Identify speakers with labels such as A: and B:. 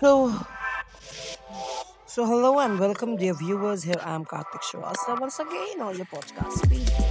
A: So, so hello and welcome, dear viewers. Here I am Karthik Shrivastava once again on your podcast feed.